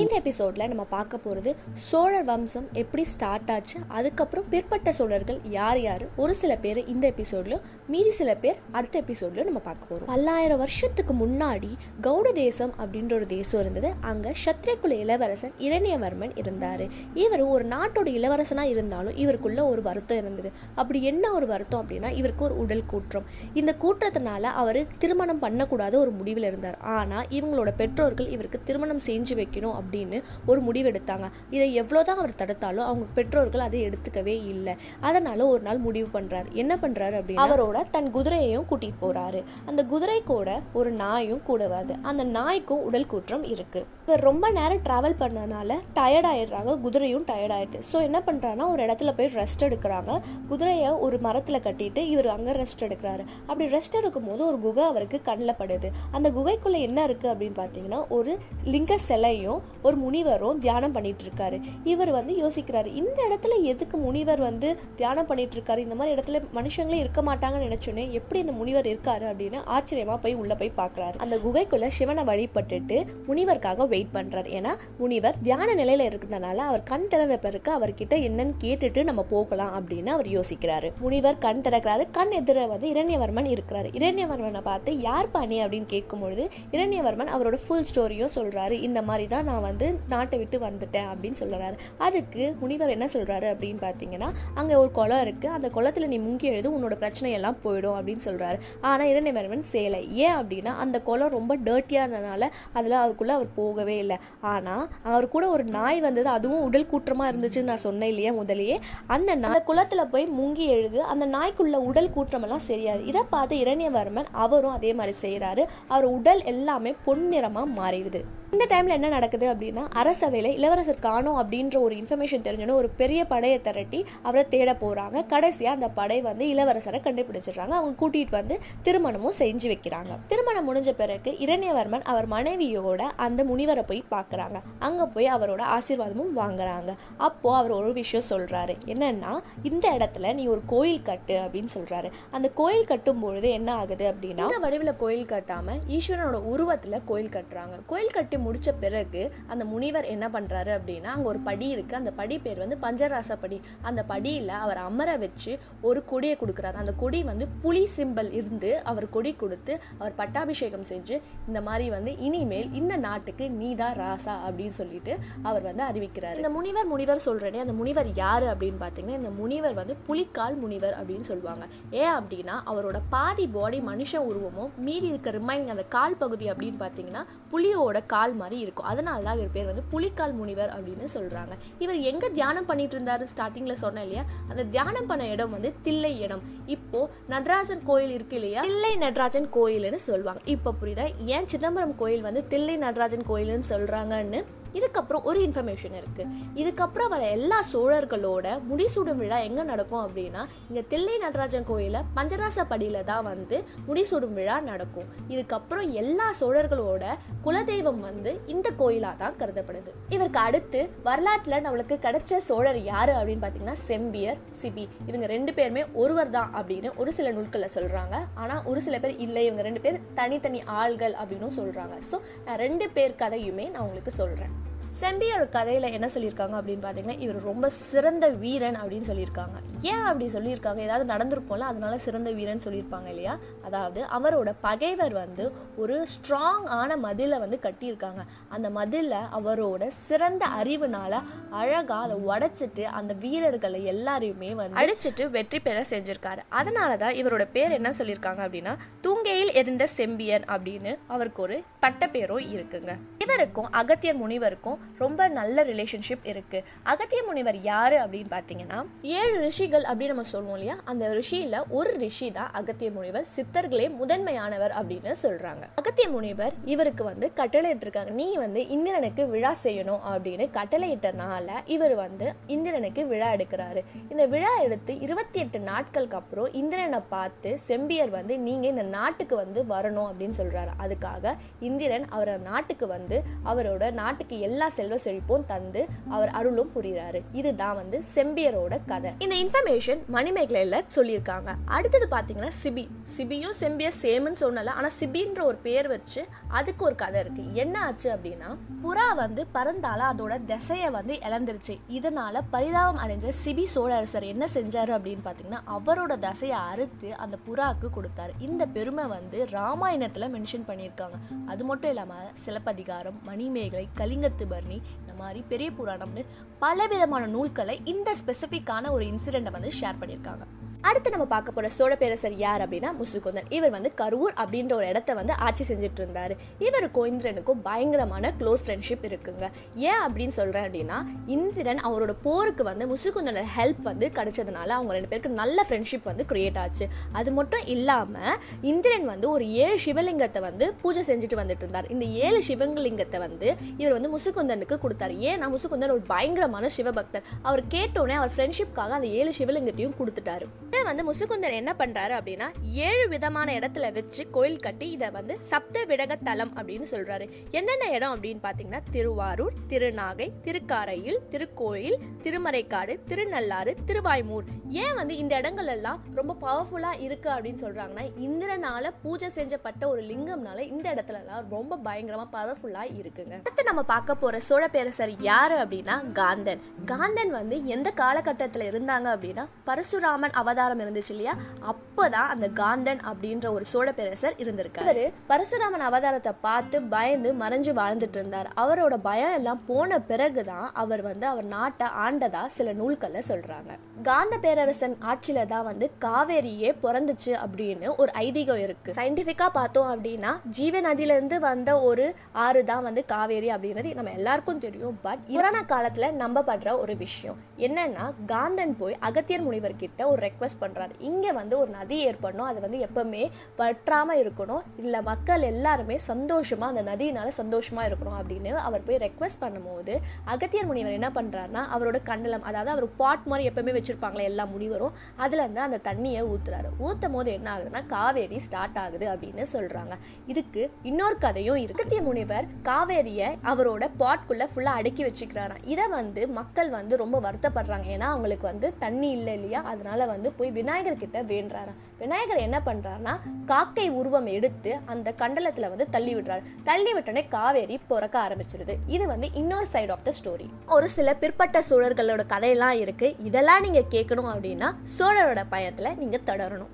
இந்த எபிசோடில் நம்ம பார்க்க போகிறது சோழர் வம்சம் எப்படி ஸ்டார்ட் ஆச்சு அதுக்கப்புறம் பிற்பட்ட சோழர்கள் யார் யார் ஒரு சில பேர் இந்த எபிசோட்லையும் மீதி சில பேர் அடுத்த எபிசோட்லையும் நம்ம பார்க்க போகிறோம் பல்லாயிரம் வருஷத்துக்கு முன்னாடி கவுட தேசம் அப்படின்ற ஒரு தேசம் இருந்தது. அங்கே சத்திரக்குல இளவரசன் இரணியவர்மன் இருந்தார். இவர் ஒரு நாட்டோட இளவரசனாக இருந்தாலும் இவருக்குள்ள ஒரு வருத்தம் இருந்தது. அப்படி என்ன ஒரு வருத்தம் அப்படின்னா இவருக்கு ஒரு உடல் கூற்றம். இந்த கூற்றத்தினால அவர் திருமணம் பண்ணக்கூடாத ஒரு முடிவில் இருந்தார். ஆனால் இவங்களோட பெற்றோர்கள் இவருக்கு திருமணம் செஞ்சு வைக்கணும் அப்படின்னு ஒரு முடிவெடுத்தாங்க. இதை எவ்வளோதான் அவர் தடுத்தாலும் அவங்க பெற்றோர்கள் அதை எடுத்துக்கவே இல்லை. அதனால ஒரு நாள் முடிவு பண்றாரு. என்ன பண்றாரு அப்படின்னு அவரோட தன் குதிரையையும் கூட்டிட்டு போறாரு. அந்த குதிரை கூட ஒரு நாயும் கூட வருது அந்த நாய்க்கும் உடல் கூற்றம் இருக்கு. இப்போ ரொம்ப நேரம் ட்ராவல் பண்ணனால டயர்ட் ஆயிடுறாங்க. குதிரையும் டயர்ட் ஆயிடுது. ஸோ என்ன பண்ணுறான்னா ஒரு இடத்துல போய் ரெஸ்ட் எடுக்கிறாங்க. குதிரையை ஒரு மரத்தில் கட்டிட்டு இவர் அங்கே ரெஸ்ட் எடுக்கிறாரு. அப்படி ரெஸ்ட் எடுக்கும் போது ஒரு குகை அவருக்கு கண்ணில் படுது. அந்த குகைக்குள்ளே என்ன இருக்குது அப்படின்னு பார்த்தீங்கன்னா ஒரு லிங்க சிலையும் ஒரு முனிவரும் தியானம் பண்ணிட்டு இருக்காரு. இவர் வந்து யோசிக்கிறாரு இந்த இடத்துல எதுக்கு முனிவர் வந்து தியானம் பண்ணிட்டு இருக்காரு? இந்த மாதிரி இடத்துல மனுஷங்களே இருக்க மாட்டாங்கன்னு நினைச்சோன்னே எப்படி இந்த முனிவர் இருக்காரு அப்படின்னு ஆச்சரியமா போய் உள்ள போய் பார்க்கறாரு அந்த குகைக்குள்ள சிவனை வழிபட்டுட்டு முனிவருக்காக வெயிட் பண்ணுறார் ஏன்னா முனிவர் தியான நிலையில் இருக்கிறதுனால அவர் கண் திறந்த பிறகு அவர்கிட்ட என்னன்னு கேட்டுட்டு நம்ம போகலாம் அப்படின்னு அவர் யோசிக்கிறாரு. முனிவர் கண் திறக்கிறாரு. கண் எதிர வந்து இரண்யவர்மன் இருக்கிறாரு. இரண்யவர்மனை பார்த்து யார் பாணி அப்படின்னு கேட்கும்பொழுது இரண்யவர்மன் அவரோட ஃபுல் ஸ்டோரியும் சொல்கிறாரு இந்த மாதிரி தான் நான் வந்து நாட்டை விட்டு வந்துட்டேன் அப்படின்னு சொல்கிறாரு அதுக்கு முனிவர் என்ன சொல்கிறாரு அப்படின்னு பார்த்தீங்கன்னா அங்கே ஒரு குளம் இருக்குது அந்த குளத்துல நீ முங்கி எழுது உன்னோட பிரச்சனையெல்லாம் போயிடும் அப்படின்னு சொல்கிறாரு ஆனால் இரண்யவர்மன் சேலை. ஏன் அப்படின்னா அந்த குளம் ரொம்ப டர்ட்டியாக இருந்ததுனால அதில் அதுக்குள்ளே அவர் போகவே இல்லை. ஆனால் அவர் கூட ஒரு நாய் வந்தது அதுவும் உடல் கூற்றமாக இருந்துச்சுன்னு நான் சொன்னேன் இல்லையா முதலையே அந்த நாய் குளத்தில் போய் முங்கி எழுது அந்த நாய்க்குள்ள உடல் கூற்றமெல்லாம் சரியாது. இதை பார்த்து இரணியவர்மன் அவரும் அதே மாதிரி செய்கிறாரு அவர் உடல் எல்லாமே பொன்னிறமாக மாறிடுது. இந்த டைமில் என்ன நடக்குது அப்படின்னா அரசவையில் இளவரசர் காணோம் அப்படின்ற ஒரு இன்ஃபர்மேஷன் தெரிஞ்சோன்னு ஒரு பெரிய படையை திரட்டி அவரை தேட போகிறாங்க கடைசியாக அந்த படை வந்து இளவரசரை கண்டுபிடிச்சிடுறாங்க. அவங்க கூட்டிகிட்டு வந்து திருமணமும் செஞ்சு வைக்கிறாங்க. திருமணம் முடிஞ்ச பிறகு இரண்யவர்மன் அவர் மனைவியோட அந்த முனிவரை போய் பார்க்குறாங்க. அங்கே போய் அவரோட ஆசீர்வாதமும் வாங்குறாங்க. அப்போது அவர் ஒரு விஷயம் சொல்கிறாரு என்னன்னா இந்த இடத்துல நீ ஒரு கோயில் கட்டு அப்படின்னு சொல்கிறாரு அந்த கோயில் கட்டும் பொழுது என்ன ஆகுது அப்படின்னா இந்த வடிவில் கோயில் கட்டாமல் ஈஸ்வரனோட உருவத்தில் கோயில் கட்டுறாங்க. கோயில் கட்டி முடிச்ச பிறகு அந்த முனிவர் என்ன பண்றாரு அப்படின்னா அங்கே ஒரு படி இருக்கு. அந்த படி பேர் வந்து பஞ்சராச படி அந்த படியில் அவர் அமர வச்சு ஒரு கொடியை கொடுக்குறாரு. அந்த கொடி வந்து புலி சிம்பல் இருந்து அவர் கொடி கொடுத்து அவர் பட்டாபிஷேகம் செஞ்சு இந்த மாதிரி வந்து இனிமேல் இந்த நாட்டுக்கு நீதா ராசா அப்படின்னு சொல்லிட்டு அவர் வந்து அறிவிக்கிறார். இந்த முனிவர் முனிவர் சொல்கிறேனே அந்த முனிவர் யார் அப்படின்னு பார்த்தீங்கன்னா இந்த முனிவர் வந்து புலிக்கால் முனிவர் அப்படின்னு சொல்லுவாங்க. ஏன் அப்படின்னா அவரோட பாதி பாடி மனுஷ உருவமும் மீதி இருக்க ரிமைனிங் அந்த கால் பகுதி அப்படின்னு பார்த்தீங்கன்னா புலியோட கால் மாதிரி இருக்கும். அதனால தான் இவர் பேர் வந்து புலிக்கால் முனிவர் அப்படின்னு சொல்கிறாங்க இவர் எங்கே தியானம் பண்ணிட்டு இருந்தார் ஸ்டார்டிங்கில் சொன்னேன் இல்லையா? அந்த தியானம் பண்ண இடம் வந்து தில்லை இடம். இப்போ நடராஜன் கோயில் இருக்கு இல்லையா? தில்லை நடராஜன் கோயில்னு சொல்லுவாங்க. இப்போ புரியுதா? ஏன் சிதம்பரம் கோயில் வந்து தில்லை நடராஜன் கோயில்னு சொல்கிறாங்கன்னு இதுக்கப்புறம் ஒரு இன்ஃபர்மேஷன் இருக்குது இதுக்கப்புறம் வர எல்லா சோழர்களோட முடிசூடும் விழா எங்கே நடக்கும் அப்படின்னா இங்கே தில்லை நடராஜன் கோயிலில் பஞ்சராசப்படியில் தான் வந்து முடிசூடும் விழா நடக்கும். இதுக்கப்புறம் எல்லா சோழர்களோட குலதெய்வம் வந்து இந்த கோயிலாக தான் கருதப்படுது. இவருக்கு அடுத்து வரலாற்றில் நம்மளுக்கு கிடைச்ச சோழர் யார் அப்படின்னு பார்த்தீங்கன்னா செம்பியர் சிபி. இவங்க ரெண்டு பேருமே ஒருவர் தான் அப்படின்னு ஒரு சில நூல்களில் சொல்கிறாங்க ஆனால் ஒரு சில பேர் இல்லை. இவங்க ரெண்டு பேர் தனித்தனி ஆள்கள் அப்படின்னு சொல்கிறாங்க ஸோ நான் ரெண்டு பேர் கதையுமே நான் உங்களுக்கு சொல்கிறேன் செம்பியோட கதையில் என்ன சொல்லியிருக்காங்க அப்படின்னு பார்த்தீங்கன்னா இவர் ரொம்ப சிறந்த வீரன் அப்படின்னு சொல்லியிருக்காங்க. ஏன் அப்படி சொல்லியிருக்காங்க? ஏதாவது நடந்திருக்கும்ல அதனால சிறந்த வீரன் சொல்லியிருப்பாங்க இல்லையா? அதாவது அவரோட பகைவர் வந்து ஒரு ஸ்ட்ராங் ஆன மதிலை வந்து கட்டியிருக்காங்க. அந்த மதிலை அவரோட சிறந்த அறிவுனால அழகாக அதை உடைச்சிட்டு அந்த வீரர்களை எல்லாரையுமே வந்து அடிச்சிட்டு வெற்றி பெற செஞ்சிருக்காரு. அதனால தான் இவரோட பேர் என்ன சொல்லியிருக்காங்க அப்படின்னா தூங்கையில் எரிந்த செம்பியன் அப்படின்னு அவருக்கு ஒரு பட்ட பேரும் இருக்குங்க. இவருக்கும் அகத்தியர் முனிவருக்கும் ரொம்ப நல்ல ரிலேஷன்ஷிப் இருக்குது அகத்திய முனிவர் யார் அப்படின்னு பார்த்தீங்கன்னா ஏழு ரிஷிகள் அப்படின்னு நம்ம சொல்லுவோம் இல்லையா? அந்த ரிஷியில் ஒரு ரிஷி தான் அகத்திய முனிவர் சித்தர்களே முதன்மையானவர் அப்படின்னு சொல்கிறாங்க அகத்திய முனிவர் இவருக்கு வந்து கட்டளையிட்டிருக்காங்க நீ வந்து இந்திரனுக்கு விழா செய்யணும் அப்படின்னு கட்டளையிட்டனால இவர் வந்து இந்திரனுக்கு விழா எடுக்கிறாரு. இந்த விழா எடுத்து இருபத்தி எட்டு நாட்களுக்கு அப்புறம் இந்திரனை பார்த்து செம்பியர் வந்து நீங்கள் இந்த நாட்டுக்கு வந்து வரணும் அப்படின்னு சொல்கிறாரு அதுக்காக இந்திரன் அவரை நாட்டுக்கு வந்து அவரோட நாட்டுக்கு எல்லா செல்வ செழிப்பும் தந்து அவர் அருளும் புரிகிறாரு. இதுதான் வந்து செம்பியரோட கதை. இந்த இன்ஃபர்மேஷன் மணிமேகலையில சொல்லியிருக்காங்க. அடுத்தது பாத்தீங்கன்னா சிபி. சிபியும் செம்பியர் சேம்னு சொன்னல. ஆனா சிபின்ற ஒரு பேர் வச்சு அதுக்கு ஒரு கதை இருக்கு. என்ன ஆச்சு அப்படின்னா புறா வந்து பறந்தால அதோட திசைய வந்து இழந்துருச்சு. இதனால பரிதாபம் அடைஞ்ச சிபி சோழரசர் என்ன செஞ்சாரு அப்படின்னு பாத்தீங்கன்னா அவரோட தசையை அறுத்து அந்த புறாக்கு கொடுத்தாரு. இந்த பெருமை வந்து ராமாயணத்துல மென்ஷன் பண்ணியிருக்காங்க. அது மட்டும் இல்லாம சிலப்பதிகாரம் மணிமேகலை கலிங்கத்து பரணி இந்த மாதிரி பெரிய புராணம்னு பலவிதமான நூல்களை இந்த ஸ்பெசிஃபிக்கான ஒரு இன்சிடெண்ட்டை வந்து ஷேர் பண்ணியிருக்காங்க. அடுத்து நம்ம பார்க்க போகிற சோழ பேரரசர் யார் அப்படின்னா முசுகுந்தன் இவர் வந்து கரூர் அப்படின்ற ஒரு இடத்த வந்து ஆட்சி செஞ்சுட்டு இருந்தார் இவருக்கும் இந்திரனுக்கும் பயங்கரமான க்ளோஸ் ஃப்ரெண்ட்ஷிப் இருக்குங்க. ஏன் அப்படின்னு சொல்கிறேன் அப்படின்னா இந்திரன் அவரோட போருக்கு வந்து முசுகுந்தனோட ஹெல்ப் வந்து கிடைச்சதுனால அவங்க ரெண்டு பேருக்கு நல்ல ஃப்ரெண்ட்ஷிப் வந்து க்ரியேட் ஆச்சு. அது மட்டும் இல்லாமல் இந்திரன் வந்து ஒரு ஏழு சிவலிங்கத்தை வந்து பூஜை செஞ்சுட்டு வந்துட்டு இருந்தார் இந்த ஏழு சிவலிங்கத்தை வந்து இவர் வந்து முசுகுந்தனுக்கு கொடுத்தாரு. ஏன்னா முசுகுந்தன் ஒரு பயங்கரமான சிவபக்தர். அவர் கேட்டோடனே அவர் ஃப்ரெண்ட்ஷிப்காக அந்த ஏழு சிவலிங்கத்தையும் கொடுத்துட்டாரு. உடனே வந்து முசுகுந்தன் என்ன பண்றாரு அப்படின்னா ஏழு விதமான இடத்துல வச்சு கோயில் கட்டி இதை வந்து சப்த விடக தலம் அப்படின்னு சொல்றாரு. என்னென்ன இடம் அப்படின்னு பாத்தீங்கன்னா திருவாரூர் திருநாகை திருக்காரையில் திருக்கோயில் திருமறைக்காடு திருநள்ளாறு திருவாய்மூர். ஏன் வந்து இந்த இடங்கள் எல்லாம் ரொம்ப பவர்ஃபுல்லா இருக்கு அப்படின்னு சொல்றாங்கன்னா இந்திரனால பூஜை செஞ்சப்பட்ட ஒரு லிங்கம்னால இந்த இடத்துல எல்லாம் ரொம்ப பயங்கரமா பவர்ஃபுல்லா இருக்குங்க. அடுத்து நம்ம பார்க்க போற சோழ பேரரசர் யாரு அப்படின்னா காந்தன். காந்தன் வந்து எந்த காலகட்டத்துல இருந்தாங்க அப்படின்னா பரசுராமன் அவதாரம் இருந்துச்சு இல்லையா? அப்பதான் அந்த காந்தன் அப்படின்ற ஒரு சோழ பேரரசர் இருந்திருக்காரு. அவரு பரசுராமன் அவதாரத்தை பார்த்து பயந்து மறைஞ்சு வாழ்ந்துட்டு இருந்தார். அவரோட பயம் எல்லாம் போன பிறகுதான் அவர் வந்து அவர் நாட்டை ஆண்டதா சில நூல்கள்ல சொல்றாங்க. காந்த பேரரசன் ஆட்சியில தான் வந்து காவேரியே பிறந்துச்சு அப்படின்னு ஒரு ஐதீகம் இருக்கு. சயின்டிபிக்கா பார்த்தோம் அப்படின்னா ஜீவ நதியில இருந்து வந்த ஒரு ஆறு தான் வந்து காவேரி அப்படின்றது நம்ம எல்லாருக்கும் தெரியும். பட் இவரான காலத்துல நம்பப்படுற ஒரு விஷயம் என்னன்னா காந்தன் போய் அகத்தியர் முனிவர் கிட்ட ஒரு ரெக்வஸ்ட் பண்றார். இங்கே வந்து ஒரு நதி ஏற்படணும். அது வந்து எப்போவுமே வற்றாமல் இருக்கணும். இல்லை மக்கள் எல்லாருமே சந்தோஷமாக அந்த நதியினால சந்தோஷமா இருக்கணும் அப்படின்னு அவர் போய் ரெக்வஸ்ட் பண்ணும்போது அகத்தியர் முனிவர் என்ன பண்றாருன்னா அவரோட கண்ணலம் அதாவது அவர் பாட் மாதிரி எப்போவுமே வச்சிருப்பாங்களே எல்லா முனிவரும் அதுலேருந்து அந்த தண்ணியை ஊற்றுறாரு ஊற்றும் போது என்ன ஆகுதுன்னா காவேரி ஸ்டார்ட் ஆகுது அப்படின்னு சொல்கிறாங்க இதுக்கு இன்னொரு கதையும் இருக்கு. அகத்திய முனிவர் காவேரியை அவரோட பாட்குள்ளே ஃபுல்லாக அடுக்கி வச்சுக்கிறாராம். இதை வந்து மக்கள் வந்து ரொம்ப வருத்தப்படுறாங்க. ஏன்னா அவங்களுக்கு வந்து தண்ணி இல்லை இல்லையா? அதனால வந்து போய் விநாயகர் கிட்ட வேண்டுறாராம். விநாயகர் என்ன பண்றாருன்னா காக்கை உருவம் எடுத்து அந்த கண்டலத்துல வந்து தள்ளி விடுறாரு. தள்ளி விட்டோடனே காவேரி பிறக்க ஆரம்பிச்சிருது. இது வந்து இன்னொரு சைடு ஆஃப் த ஸ்டோரி ஒரு சில பிற்பட்ட சோழர்களோட கதையெல்லாம் இருக்கு. இதெல்லாம் நீங்க கேட்கணும் அப்படின்னா சோழரோட பயத்துல நீங்க தொடரணும்.